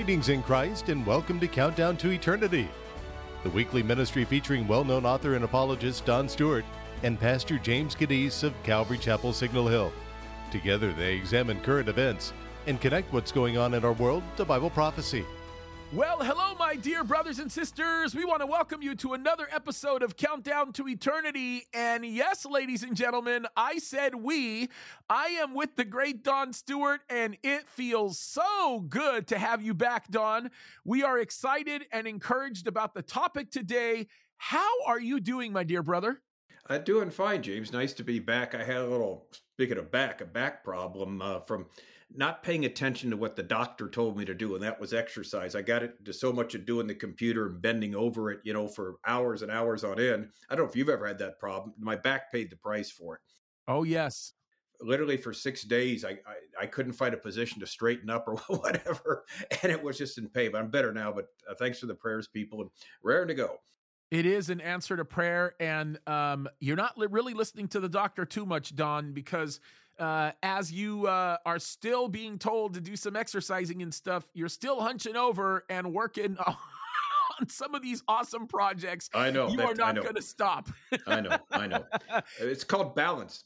Greetings in Christ and welcome to Countdown to Eternity, the weekly ministry featuring well known author and apologist Don Stewart and Pastor James Kaddis of Calvary Chapel Signal Hill. Together, they examine current events and connect what's going on in our world to Bible prophecy. Well, hello, my dear brothers and sisters. We want to welcome you to another episode of Countdown to Eternity. And yes, ladies and gentlemen, I said we. I am with the great Don Stewart, and it feels so good to have you back, Don. We are excited and encouraged about the topic today. How are you doing, my dear brother? Uh, doing fine, James. Nice to be back. I had a little, speaking of back, a back problem uh, from not paying attention to what the doctor told me to do, and that was exercise. I got into so much of doing the computer and bending over it, you know, for hours and hours on end. I don't know if you've ever had that problem. My back paid the price for it. Oh, yes. Literally for six days, I, I, I couldn't find a position to straighten up or whatever, and it was just in pain. But I'm better now. But uh, thanks for the prayers, people, and raring to go. It is an answer to prayer, and um, you're not li- really listening to the doctor too much, Don, because uh, as you uh, are still being told to do some exercising and stuff, you're still hunching over and working on some of these awesome projects. I know you that, are not going to stop. I know, I know. It's called balance.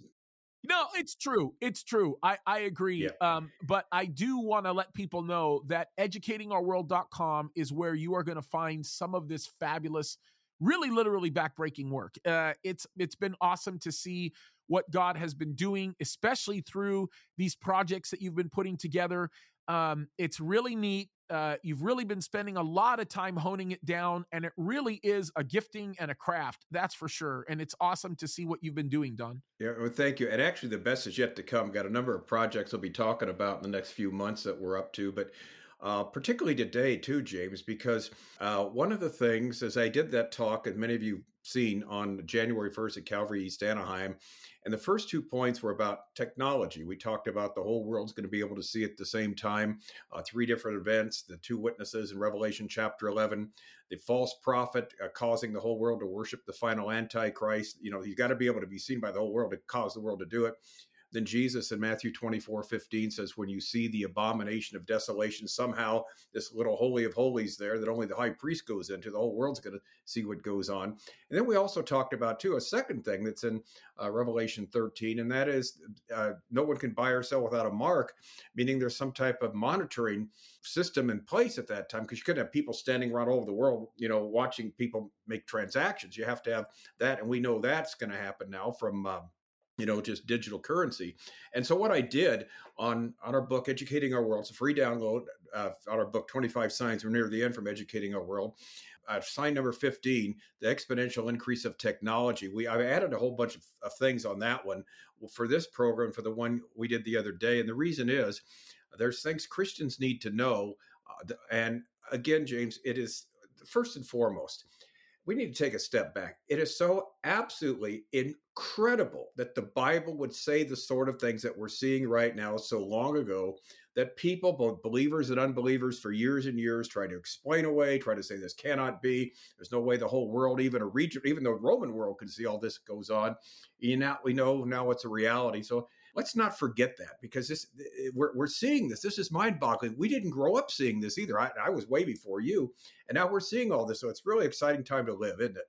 No, it's true. It's true. I, I agree. Yeah. Um, but I do want to let people know that educatingourworld.com is where you are going to find some of this fabulous, really literally backbreaking work. Uh, it's it's been awesome to see what God has been doing, especially through these projects that you've been putting together. Um, it's really neat. Uh, you've really been spending a lot of time honing it down, and it really is a gifting and a craft, that's for sure. And it's awesome to see what you've been doing, Don. Yeah, well, thank you. And actually, the best is yet to come. Got a number of projects I'll be talking about in the next few months that we're up to, but uh, particularly today too, James, because uh, one of the things as I did that talk, and many of you seen on January 1st at Calvary East Anaheim. And the first two points were about technology. We talked about the whole world's going to be able to see at the same time, uh, three different events, the two witnesses in Revelation chapter 11, the false prophet uh, causing the whole world to worship the final Antichrist. You know, he's got to be able to be seen by the whole world to cause the world to do it. Then Jesus in Matthew 24 15 says, When you see the abomination of desolation, somehow this little holy of holies there that only the high priest goes into, the whole world's going to see what goes on. And then we also talked about, too, a second thing that's in uh, Revelation 13, and that is uh, no one can buy or sell without a mark, meaning there's some type of monitoring system in place at that time because you couldn't have people standing around all over the world, you know, watching people make transactions. You have to have that, and we know that's going to happen now from. Uh, you know just digital currency. And so what i did on on our book educating our world it's a free download uh, on our book 25 signs we're near the end from educating our world. Uh, sign number 15 the exponential increase of technology. We i've added a whole bunch of, of things on that one for this program for the one we did the other day. And the reason is there's things christians need to know uh, and again james it is first and foremost we need to take a step back. It is so absolutely incredible that the Bible would say the sort of things that we're seeing right now so long ago that people, both believers and unbelievers, for years and years try to explain away, try to say this cannot be. There's no way the whole world, even a region, even the Roman world, can see all this goes on. And now we know now it's a reality. So let's not forget that because this we're, we're seeing this. This is mind boggling. We didn't grow up seeing this either. I, I was way before you, and now we're seeing all this. So it's really exciting time to live, isn't it?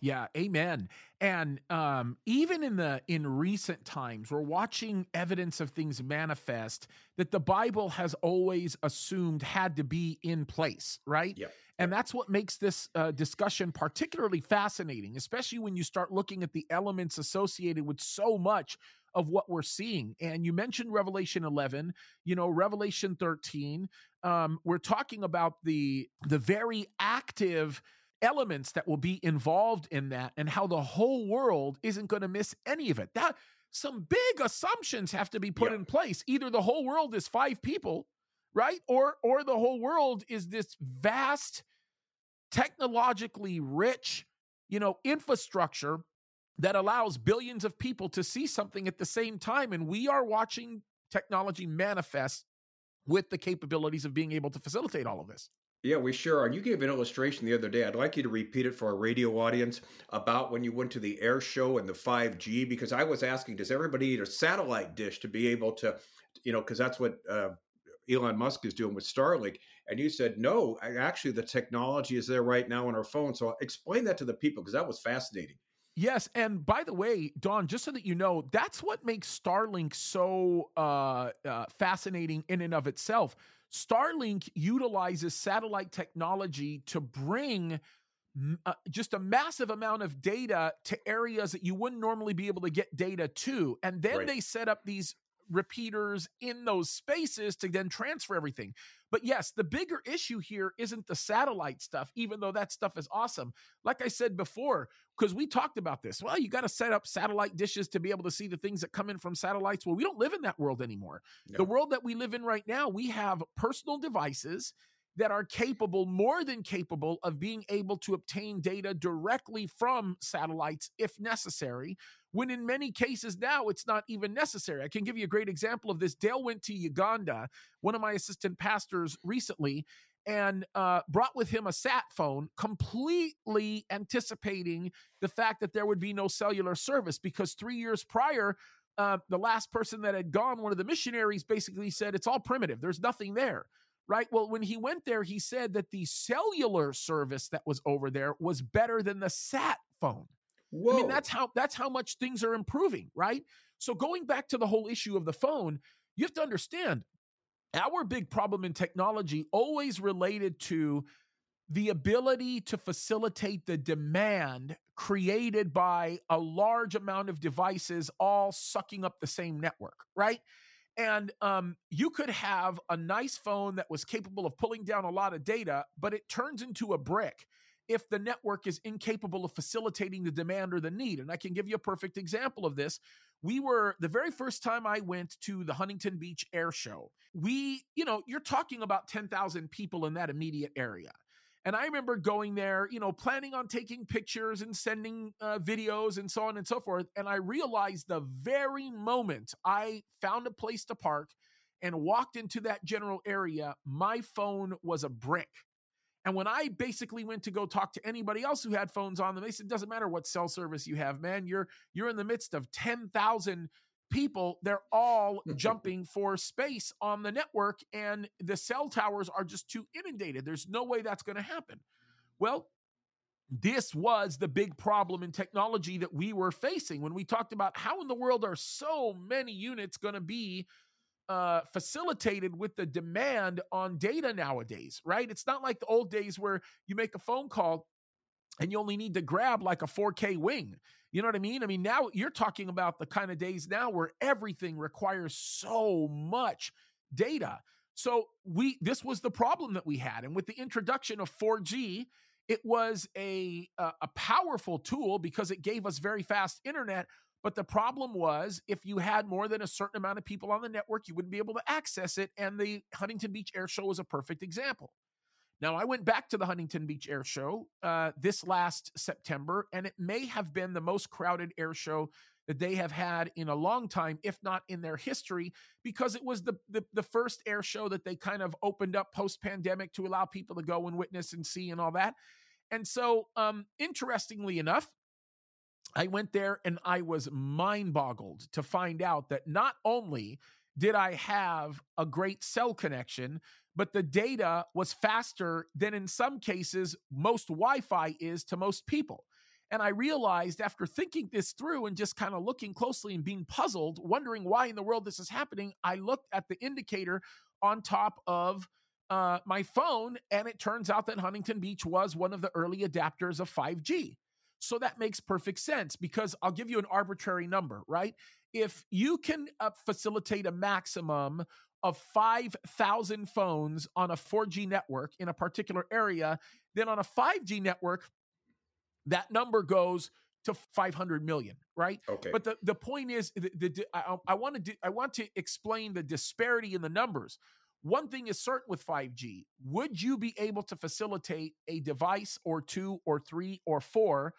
Yeah, amen. And um, even in the in recent times, we're watching evidence of things manifest that the Bible has always assumed had to be in place, right? Yeah. And that's what makes this uh, discussion particularly fascinating, especially when you start looking at the elements associated with so much of what we're seeing. And you mentioned Revelation 11, you know, Revelation 13. Um, we're talking about the the very active elements that will be involved in that and how the whole world isn't going to miss any of it. That some big assumptions have to be put Yeah. in place. Either the whole world is five people, right? Or or the whole world is this vast technologically rich, you know, infrastructure that allows billions of people to see something at the same time and we are watching technology manifest with the capabilities of being able to facilitate all of this. Yeah, we sure are. You gave an illustration the other day. I'd like you to repeat it for our radio audience about when you went to the air show and the 5G, because I was asking, does everybody need a satellite dish to be able to, you know, because that's what uh, Elon Musk is doing with Starlink. And you said, no, actually, the technology is there right now on our phone. So explain that to the people because that was fascinating. Yes, and by the way, Don, just so that you know, that's what makes Starlink so uh, uh, fascinating in and of itself. Starlink utilizes satellite technology to bring uh, just a massive amount of data to areas that you wouldn't normally be able to get data to, and then right. they set up these repeaters in those spaces to then transfer everything. But yes, the bigger issue here isn't the satellite stuff, even though that stuff is awesome. Like I said before, because we talked about this. Well, you got to set up satellite dishes to be able to see the things that come in from satellites. Well, we don't live in that world anymore. No. The world that we live in right now, we have personal devices that are capable, more than capable, of being able to obtain data directly from satellites if necessary when in many cases now it's not even necessary. I can give you a great example of this. Dale went to Uganda, one of my assistant pastors recently, and uh, brought with him a sat phone, completely anticipating the fact that there would be no cellular service because three years prior, uh, the last person that had gone, one of the missionaries, basically said it's all primitive. There's nothing there. Right. Well, when he went there, he said that the cellular service that was over there was better than the sat phone. Whoa. I mean, that's how that's how much things are improving, right? So going back to the whole issue of the phone, you have to understand our big problem in technology always related to the ability to facilitate the demand created by a large amount of devices all sucking up the same network, right? And um, you could have a nice phone that was capable of pulling down a lot of data, but it turns into a brick if the network is incapable of facilitating the demand or the need. And I can give you a perfect example of this. We were the very first time I went to the Huntington Beach Air Show. We, you know, you're talking about 10,000 people in that immediate area. And I remember going there, you know, planning on taking pictures and sending uh, videos and so on and so forth. And I realized the very moment I found a place to park and walked into that general area, my phone was a brick. And when I basically went to go talk to anybody else who had phones on them, they said, "Doesn't matter what cell service you have, man. You're you're in the midst of ten thousand people. They're all jumping for space on the network, and the cell towers are just too inundated. There's no way that's going to happen." Well, this was the big problem in technology that we were facing when we talked about how in the world are so many units going to be uh, facilitated with the demand on data nowadays, right? It's not like the old days where you make a phone call and you only need to grab like a 4K wing. You know what I mean? I mean, now you're talking about the kind of days now where everything requires so much data. So we this was the problem that we had, and with the introduction of 4G, it was a a, powerful tool because it gave us very fast internet but the problem was if you had more than a certain amount of people on the network, you wouldn't be able to access it. And the Huntington Beach Air Show was a perfect example. Now, I went back to the Huntington Beach Air Show uh, this last September, and it may have been the most crowded air show that they have had in a long time, if not in their history, because it was the, the, the first air show that they kind of opened up post pandemic to allow people to go and witness and see and all that. And so, um, interestingly enough, I went there and I was mind boggled to find out that not only did I have a great cell connection, but the data was faster than in some cases most Wi Fi is to most people. And I realized after thinking this through and just kind of looking closely and being puzzled, wondering why in the world this is happening, I looked at the indicator on top of uh, my phone, and it turns out that Huntington Beach was one of the early adapters of 5G. So that makes perfect sense because I'll give you an arbitrary number, right? If you can uh, facilitate a maximum of 5,000 phones on a 4G network in a particular area, then on a 5G network, that number goes to 500 million, right? Okay. But the, the point is, the, the, I, I want to do, I want to explain the disparity in the numbers. One thing is certain with 5G: would you be able to facilitate a device or two or three or four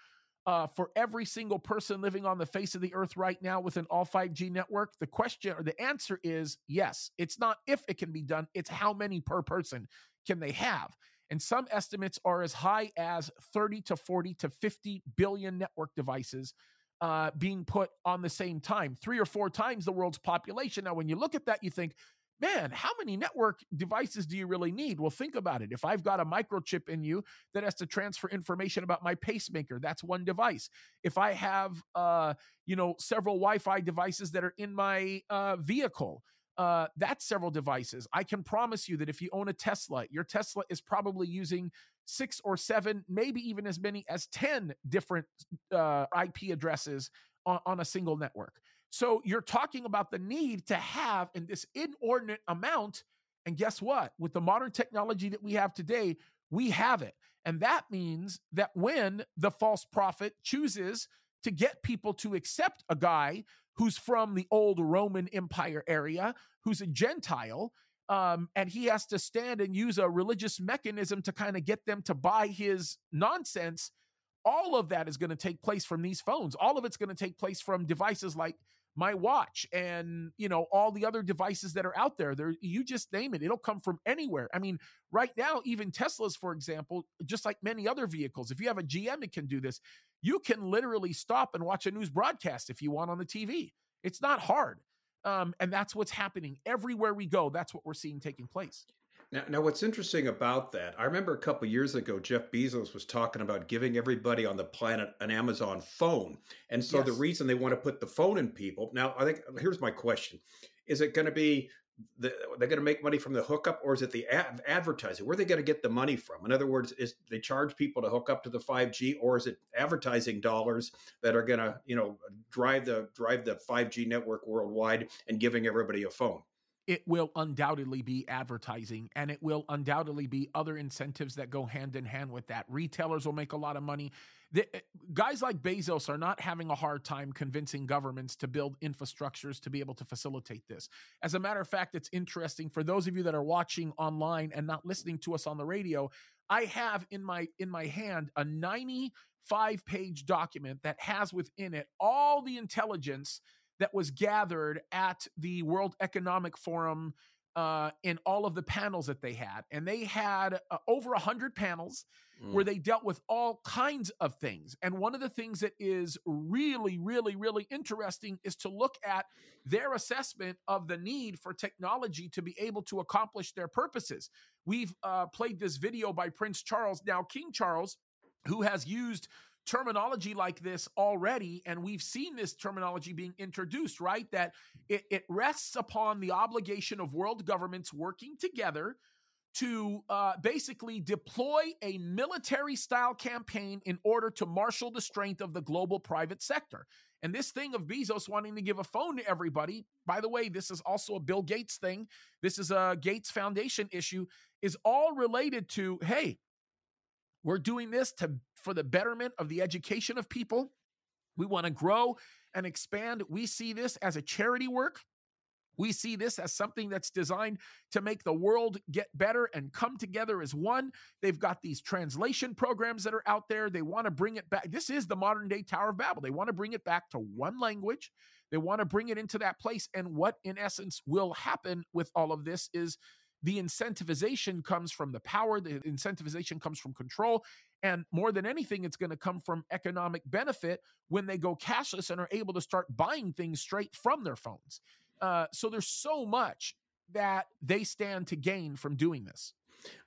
uh, for every single person living on the face of the earth right now with an all 5G network? The question or the answer is yes. It's not if it can be done, it's how many per person can they have. And some estimates are as high as 30 to 40 to 50 billion network devices uh, being put on the same time, three or four times the world's population. Now, when you look at that, you think, man, how many network devices do you really need? Well, think about it. If I've got a microchip in you that has to transfer information about my pacemaker, that's one device. If I have, uh, you know, several Wi-Fi devices that are in my uh, vehicle, uh, that's several devices. I can promise you that if you own a Tesla, your Tesla is probably using six or seven, maybe even as many as 10 different uh, IP addresses on, on a single network. So you're talking about the need to have in this inordinate amount. And guess what? With the modern technology that we have today, we have it. And that means that when the false prophet chooses to get people to accept a guy who's from the old Roman Empire area, who's a Gentile, um, and he has to stand and use a religious mechanism to kind of get them to buy his nonsense. All of that is going to take place from these phones. All of it's going to take place from devices like my watch and you know all the other devices that are out there there you just name it it'll come from anywhere. I mean right now even teslas for example just like many other vehicles if you have a gm it can do this you can literally stop and watch a news broadcast if you want on the tv it's not hard um, and that's what's happening everywhere we go. That's what we're seeing taking place now, now, what's interesting about that, I remember a couple years ago, Jeff Bezos was talking about giving everybody on the planet an Amazon phone. And so yes. the reason they want to put the phone in people, now, I think here's my question Is it going to be the, they're going to make money from the hookup or is it the ad- advertising where are they going to get the money from in other words is they charge people to hook up to the 5g or is it advertising dollars that are going to you know drive the drive the 5g network worldwide and giving everybody a phone it will undoubtedly be advertising and it will undoubtedly be other incentives that go hand in hand with that. Retailers will make a lot of money. The, eh, guys like Bezos are not having a hard time convincing governments to build infrastructures to be able to facilitate this. As a matter of fact, it's interesting for those of you that are watching online and not listening to us on the radio. I have in my in my hand a 95 page document that has within it all the intelligence that was gathered at the World Economic Forum uh, in all of the panels that they had. And they had uh, over 100 panels mm. where they dealt with all kinds of things. And one of the things that is really, really, really interesting is to look at their assessment of the need for technology to be able to accomplish their purposes. We've uh, played this video by Prince Charles. Now, King Charles, who has used terminology like this already, and we've seen this terminology being introduced, right? That it, it rests upon the obligation of world governments working together to uh, basically deploy a military style campaign in order to marshal the strength of the global private sector. And this thing of Bezos wanting to give a phone to everybody, by the way, this is also a Bill Gates thing. This is a Gates Foundation issue, is all related to hey, we're doing this to for the betterment of the education of people. We want to grow and expand. We see this as a charity work. We see this as something that's designed to make the world get better and come together as one. They've got these translation programs that are out there. They want to bring it back. This is the modern day Tower of Babel. They want to bring it back to one language. They want to bring it into that place. And what, in essence, will happen with all of this is the incentivization comes from the power, the incentivization comes from control. And more than anything, it's going to come from economic benefit when they go cashless and are able to start buying things straight from their phones. Uh, so there's so much that they stand to gain from doing this.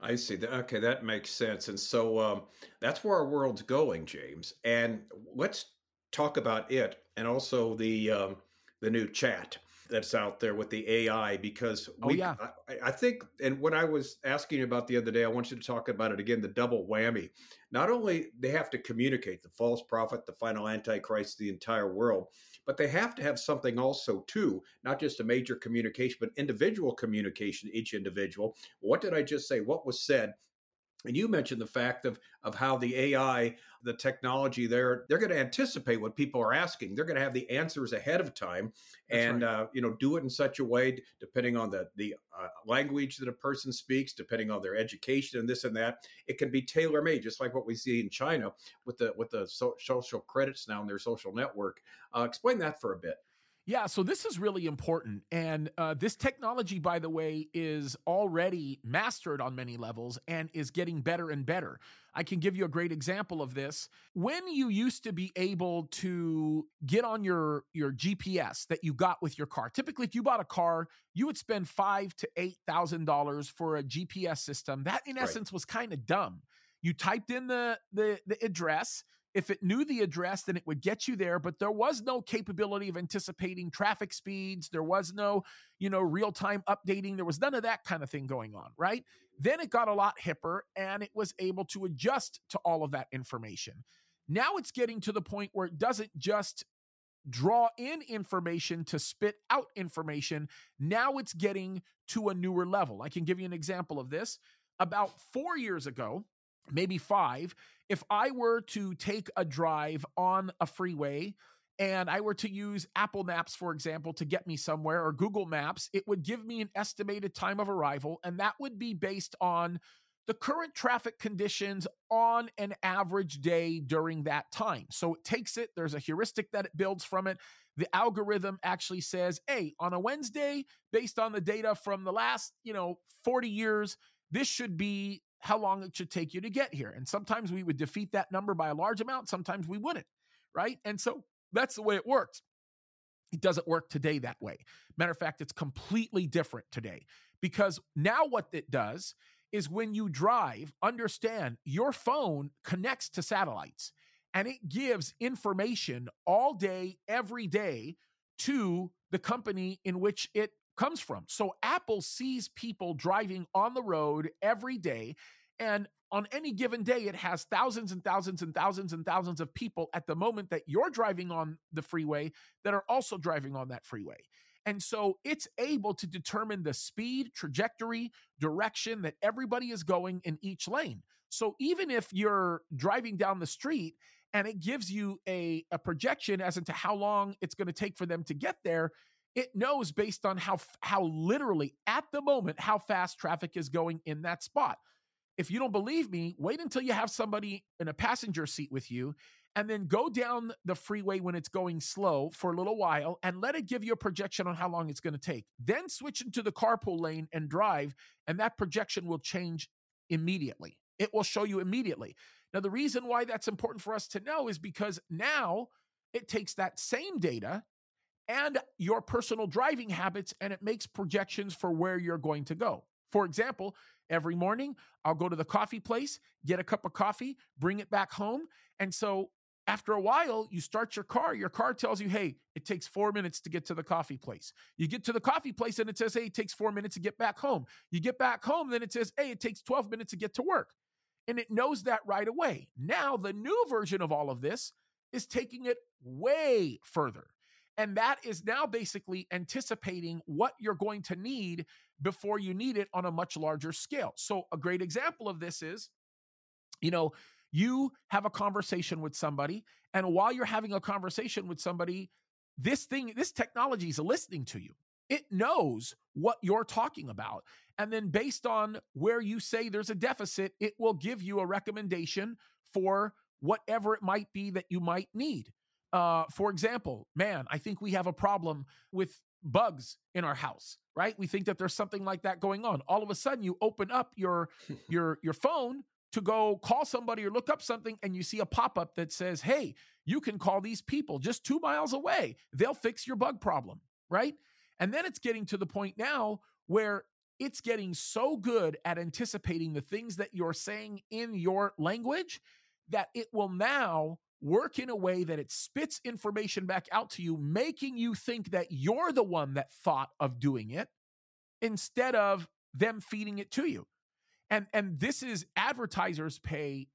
I see. Okay, that makes sense. And so um, that's where our world's going, James. And let's talk about it and also the um, the new chat that's out there with the AI because oh, we, oh, yeah. I, I, think, and what I was asking you about the other day, I want you to talk about it again the double whammy. Not only they have to communicate the false prophet, the final antichrist, the entire world, but they have to have something also too, not just a major communication, but individual communication, each individual. What did I just say? What was said? And you mentioned the fact of of how the AI, the technology there, they're going to anticipate what people are asking. They're going to have the answers ahead of time, That's and right. uh, you know, do it in such a way, depending on the the uh, language that a person speaks, depending on their education and this and that. It can be tailor made, just like what we see in China with the with the so- social credits now in their social network. Uh, explain that for a bit. Yeah, so this is really important. And uh, this technology, by the way, is already mastered on many levels and is getting better and better. I can give you a great example of this. When you used to be able to get on your, your GPS that you got with your car, typically if you bought a car, you would spend five to eight thousand dollars for a GPS system. That in essence was kind of dumb. You typed in the, the the address, if it knew the address, then it would get you there, but there was no capability of anticipating traffic speeds. There was no, you know, real time updating. There was none of that kind of thing going on, right? Then it got a lot hipper and it was able to adjust to all of that information. Now it's getting to the point where it doesn't just draw in information to spit out information. Now it's getting to a newer level. I can give you an example of this. About four years ago, maybe five, if I were to take a drive on a freeway and I were to use Apple Maps, for example, to get me somewhere or Google Maps, it would give me an estimated time of arrival. And that would be based on the current traffic conditions on an average day during that time. So it takes it, there's a heuristic that it builds from it. The algorithm actually says, hey, on a Wednesday, based on the data from the last, you know, 40 years, this should be how long it should take you to get here. And sometimes we would defeat that number by a large amount, sometimes we wouldn't, right? And so that's the way it works. It doesn't work today that way. Matter of fact, it's completely different today because now what it does is when you drive, understand your phone connects to satellites and it gives information all day, every day to the company in which it comes from. So Apple sees people driving on the road every day. And on any given day, it has thousands and thousands and thousands and thousands of people at the moment that you're driving on the freeway that are also driving on that freeway. And so it's able to determine the speed, trajectory, direction that everybody is going in each lane. So even if you're driving down the street and it gives you a, a projection as into how long it's going to take for them to get there, it knows based on how how literally at the moment how fast traffic is going in that spot. If you don't believe me, wait until you have somebody in a passenger seat with you and then go down the freeway when it's going slow for a little while and let it give you a projection on how long it's going to take. Then switch into the carpool lane and drive, and that projection will change immediately. It will show you immediately. Now, the reason why that's important for us to know is because now it takes that same data and your personal driving habits, and it makes projections for where you're going to go. For example, every morning I'll go to the coffee place, get a cup of coffee, bring it back home. And so after a while, you start your car. Your car tells you, hey, it takes four minutes to get to the coffee place. You get to the coffee place and it says, hey, it takes four minutes to get back home. You get back home, then it says, hey, it takes 12 minutes to get to work. And it knows that right away. Now, the new version of all of this is taking it way further. And that is now basically anticipating what you're going to need before you need it on a much larger scale. So, a great example of this is, you know, you have a conversation with somebody, and while you're having a conversation with somebody, this thing, this technology is listening to you. It knows what you're talking about. And then, based on where you say there's a deficit, it will give you a recommendation for whatever it might be that you might need. Uh, for example, man, I think we have a problem with bugs in our house, right? We think that there's something like that going on. All of a sudden, you open up your your your phone to go call somebody or look up something, and you see a pop up that says, "Hey, you can call these people just two miles away. They'll fix your bug problem," right? And then it's getting to the point now where it's getting so good at anticipating the things that you're saying in your language that it will now work in a way that it spits information back out to you, making you think that you're the one that thought of doing it instead of them feeding it to you. And and this is advertisers pay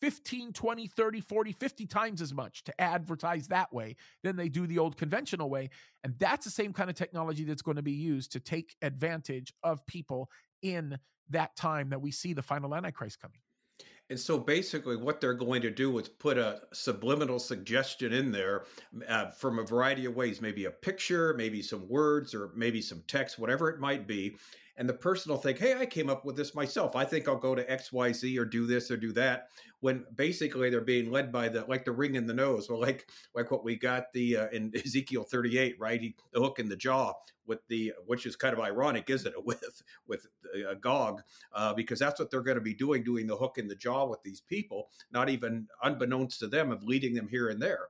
15, 20, 30, 40, 50 times as much to advertise that way than they do the old conventional way. And that's the same kind of technology that's going to be used to take advantage of people in that time that we see the final Antichrist coming. And so basically, what they're going to do is put a subliminal suggestion in there uh, from a variety of ways maybe a picture, maybe some words, or maybe some text, whatever it might be. And the person will think, "Hey, I came up with this myself. I think I'll go to X, Y, Z, or do this or do that." When basically they're being led by the like the ring in the nose, or like like what we got the uh, in Ezekiel 38, right? He, the hook in the jaw with the which is kind of ironic, isn't it? With with uh, Gog, uh, because that's what they're going to be doing, doing the hook in the jaw with these people, not even unbeknownst to them, of leading them here and there.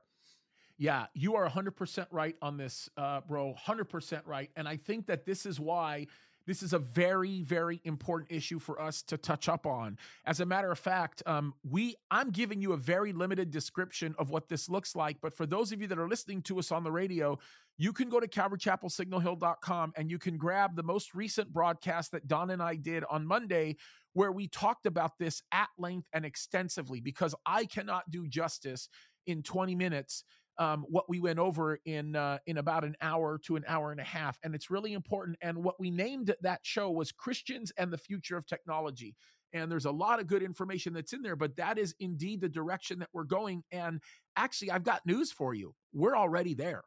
Yeah, you are 100% right on this, uh, bro. 100% right. And I think that this is why this is a very, very important issue for us to touch up on. As a matter of fact, um, we I'm giving you a very limited description of what this looks like. But for those of you that are listening to us on the radio, you can go to calvarychapelsignalhill.com and you can grab the most recent broadcast that Don and I did on Monday, where we talked about this at length and extensively because I cannot do justice in 20 minutes um, what we went over in uh, in about an hour to an hour and a half, and it's really important. And what we named that show was Christians and the Future of Technology. And there's a lot of good information that's in there, but that is indeed the direction that we're going. And actually, I've got news for you. We're already there.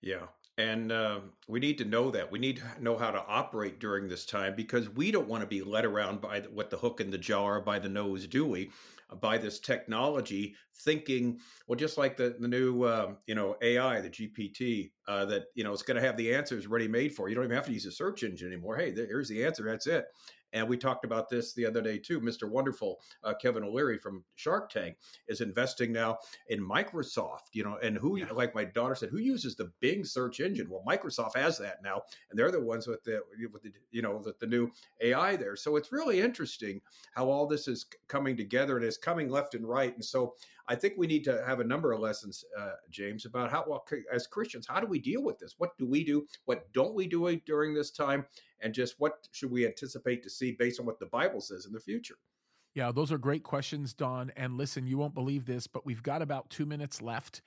Yeah. And uh, we need to know that. We need to know how to operate during this time because we don't want to be led around by what the hook in the jar by the nose, do we? By this technology, thinking, well, just like the the new uh, you know AI, the GPT, uh, that you know it's going to have the answers ready made for you. You don't even have to use a search engine anymore. Hey, here's the answer. That's it. And we talked about this the other day too. Mr. Wonderful, uh, Kevin O'Leary from Shark Tank, is investing now in Microsoft. You know, and who, yeah. like my daughter said, who uses the Bing search engine? Well, Microsoft has that now, and they're the ones with the with the you know with the new AI there. So it's really interesting how all this is coming together and is coming left and right. And so I think we need to have a number of lessons, uh, James, about how, well, as Christians, how do we deal with this? What do we do? What don't we do during this time? And just what should we anticipate to see based on what the Bible says in the future? Yeah, those are great questions, Don. And listen, you won't believe this, but we've got about two minutes left.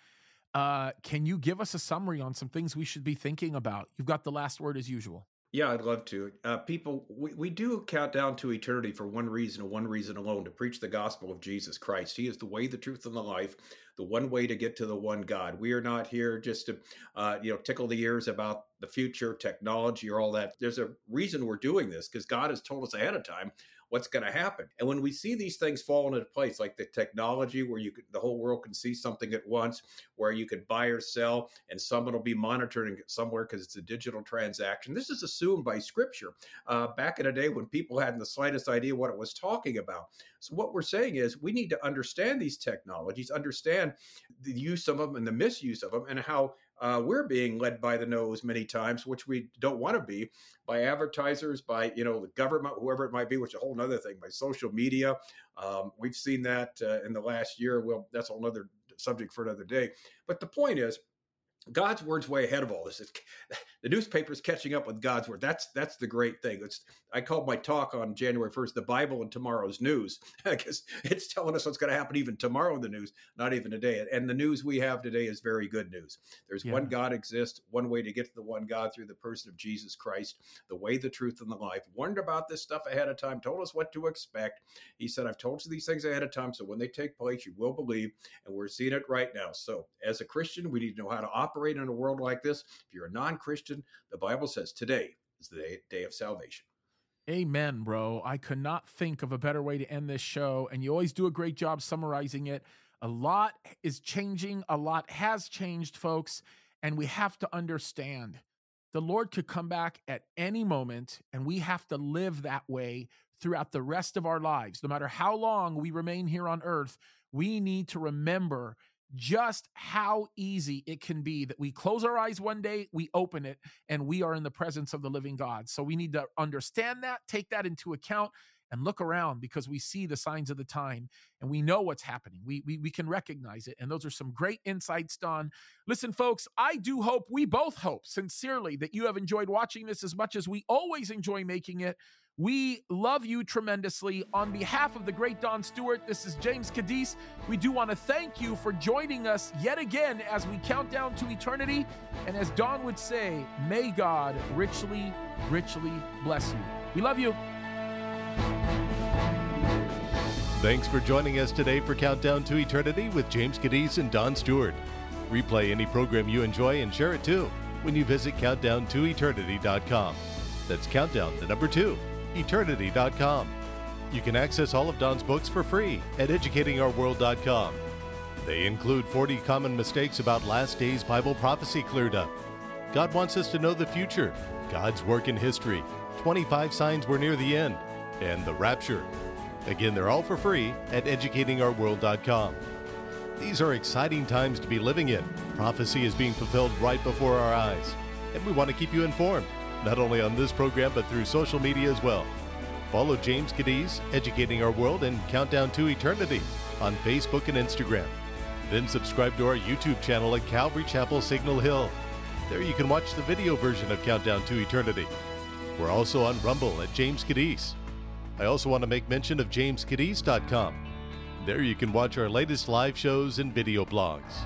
Uh, can you give us a summary on some things we should be thinking about? You've got the last word as usual. Yeah, I'd love to. Uh, people, we, we do count down to eternity for one reason and one reason alone to preach the gospel of Jesus Christ. He is the way, the truth, and the life, the one way to get to the one God. We are not here just to, uh, you know, tickle the ears about the future, technology, or all that. There's a reason we're doing this because God has told us ahead of time what's going to happen. And when we see these things fall into place, like the technology where you could, the whole world can see something at once, where you could buy or sell, and someone will be monitoring somewhere because it's a digital transaction. This is assumed by Scripture. Uh, back in a day when people hadn't the slightest idea what it was talking about. So what we're saying is we need to understand these technologies, understand the use of them and the misuse of them, and how uh, we're being led by the nose many times, which we don't want to be, by advertisers, by you know the government, whoever it might be, which is a whole other thing, by social media. Um, we've seen that uh, in the last year. Well, that's a whole other subject for another day. But the point is, God's word's way ahead of all this. It's, the newspaper's catching up with God's word. That's that's the great thing. It's I called my talk on January first, the Bible and tomorrow's news, because it's telling us what's going to happen even tomorrow in the news, not even today. And the news we have today is very good news. There's yeah. one God exists, one way to get to the one God through the person of Jesus Christ, the way, the truth, and the life. Warned about this stuff ahead of time, told us what to expect. He said, "I've told you these things ahead of time, so when they take place, you will believe." And we're seeing it right now. So as a Christian, we need to know how to operate in a world like this. If you're a non-Christian the Bible says today is the day, day of salvation. Amen, bro. I could not think of a better way to end this show. And you always do a great job summarizing it. A lot is changing, a lot has changed, folks. And we have to understand the Lord could come back at any moment, and we have to live that way throughout the rest of our lives. No matter how long we remain here on earth, we need to remember just how easy it can be that we close our eyes one day, we open it, and we are in the presence of the living God. So we need to understand that, take that into account, and look around because we see the signs of the time and we know what's happening. We, we, we can recognize it. And those are some great insights, Don. Listen, folks, I do hope, we both hope sincerely that you have enjoyed watching this as much as we always enjoy making it. We love you tremendously. On behalf of the great Don Stewart, this is James Kaddis. We do want to thank you for joining us yet again as we count down to eternity. And as Don would say, may God richly, richly bless you. We love you. Thanks for joining us today for Countdown to Eternity with James Kaddis and Don Stewart. Replay any program you enjoy and share it too when you visit countdowntoeternity.com. That's countdown, the number two, eternity.com. You can access all of Don's books for free at educatingourworld.com. They include 40 common mistakes about last days Bible prophecy cleared up. God wants us to know the future, God's work in history, 25 signs we're near the end, and the rapture. Again, they're all for free at educatingourworld.com. These are exciting times to be living in. Prophecy is being fulfilled right before our eyes, and we want to keep you informed, not only on this program, but through social media as well. Follow James Kaddis, Educating Our World, and Countdown to Eternity on Facebook and Instagram. Then subscribe to our YouTube channel at Calvary Chapel Signal Hill. There you can watch the video version of Countdown to Eternity. We're also on Rumble at James Kaddis. I also want to make mention of jameskaddis.com. There you can watch our latest live shows and video blogs.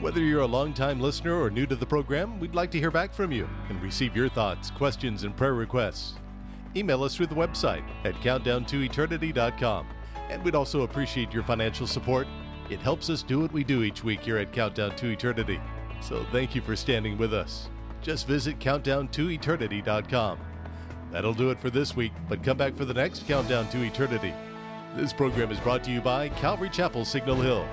Whether you're a longtime listener or new to the program, we'd like to hear back from you and receive your thoughts, questions, and prayer requests. Email us through the website at countdowntoeternity.com. And we'd also appreciate your financial support. It helps us do what we do each week here at Countdown to Eternity. So thank you for standing with us. Just visit countdowntoeternity.com. That'll do it for this week, but come back for the next Countdown to Eternity. This program is brought to you by Calvary Chapel Signal Hill.